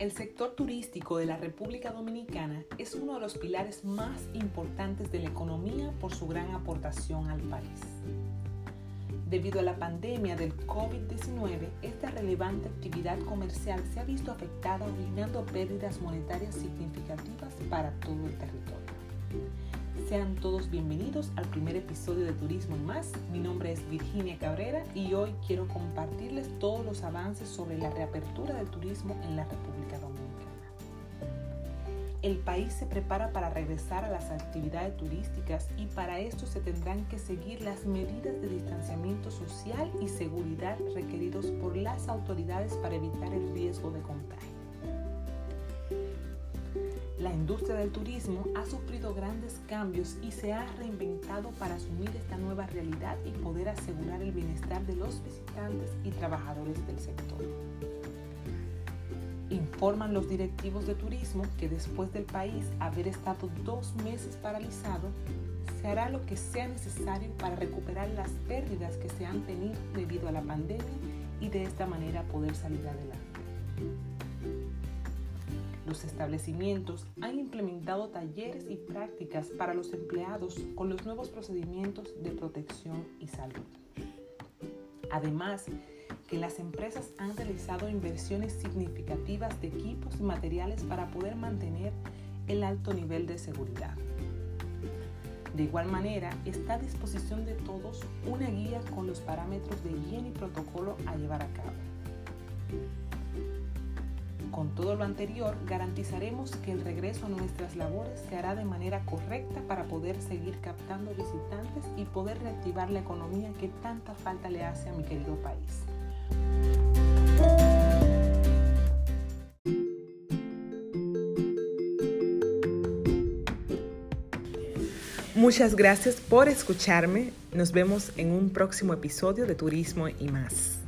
El sector turístico de la República Dominicana es uno de los pilares más importantes de la economía por su gran aportación al país. Debido a la pandemia del COVID-19, esta relevante actividad comercial se ha visto afectada originando pérdidas monetarias significativas para todo el territorio. Sean todos bienvenidos al primer episodio de Turismo y más. Mi nombre es Virginia Cabrera y hoy quiero compartirles todos los avances sobre la reapertura del turismo en la República Dominicana. El país se prepara para regresar a las actividades turísticas y para esto se tendrán que seguir las medidas de distanciamiento social y seguridad requeridos por las autoridades para evitar el riesgo de contagio. La industria del turismo ha sufrido grandes cambios y se ha reinventado para asumir esta nueva realidad y poder asegurar el bienestar de los visitantes y trabajadores del sector. Informan los directivos de turismo que después del país haber estado dos meses paralizado, se hará lo que sea necesario para recuperar las pérdidas que se han tenido debido a la pandemia y de esta manera poder salir adelante. Los establecimientos han implementado talleres y prácticas para los empleados con los nuevos procedimientos de protección y salud. Además, que las empresas han realizado inversiones significativas de equipos y materiales para poder mantener el alto nivel de seguridad. De igual manera, está a disposición de todos una guía con los parámetros de higiene y protocolo a llevar a cabo. Con todo lo anterior, garantizaremos que el regreso a nuestras labores se hará de manera correcta para poder seguir captando visitantes y poder reactivar la economía que tanta falta le hace a mi querido país. Muchas gracias por escucharme. Nos vemos en un próximo episodio de Turismo y más.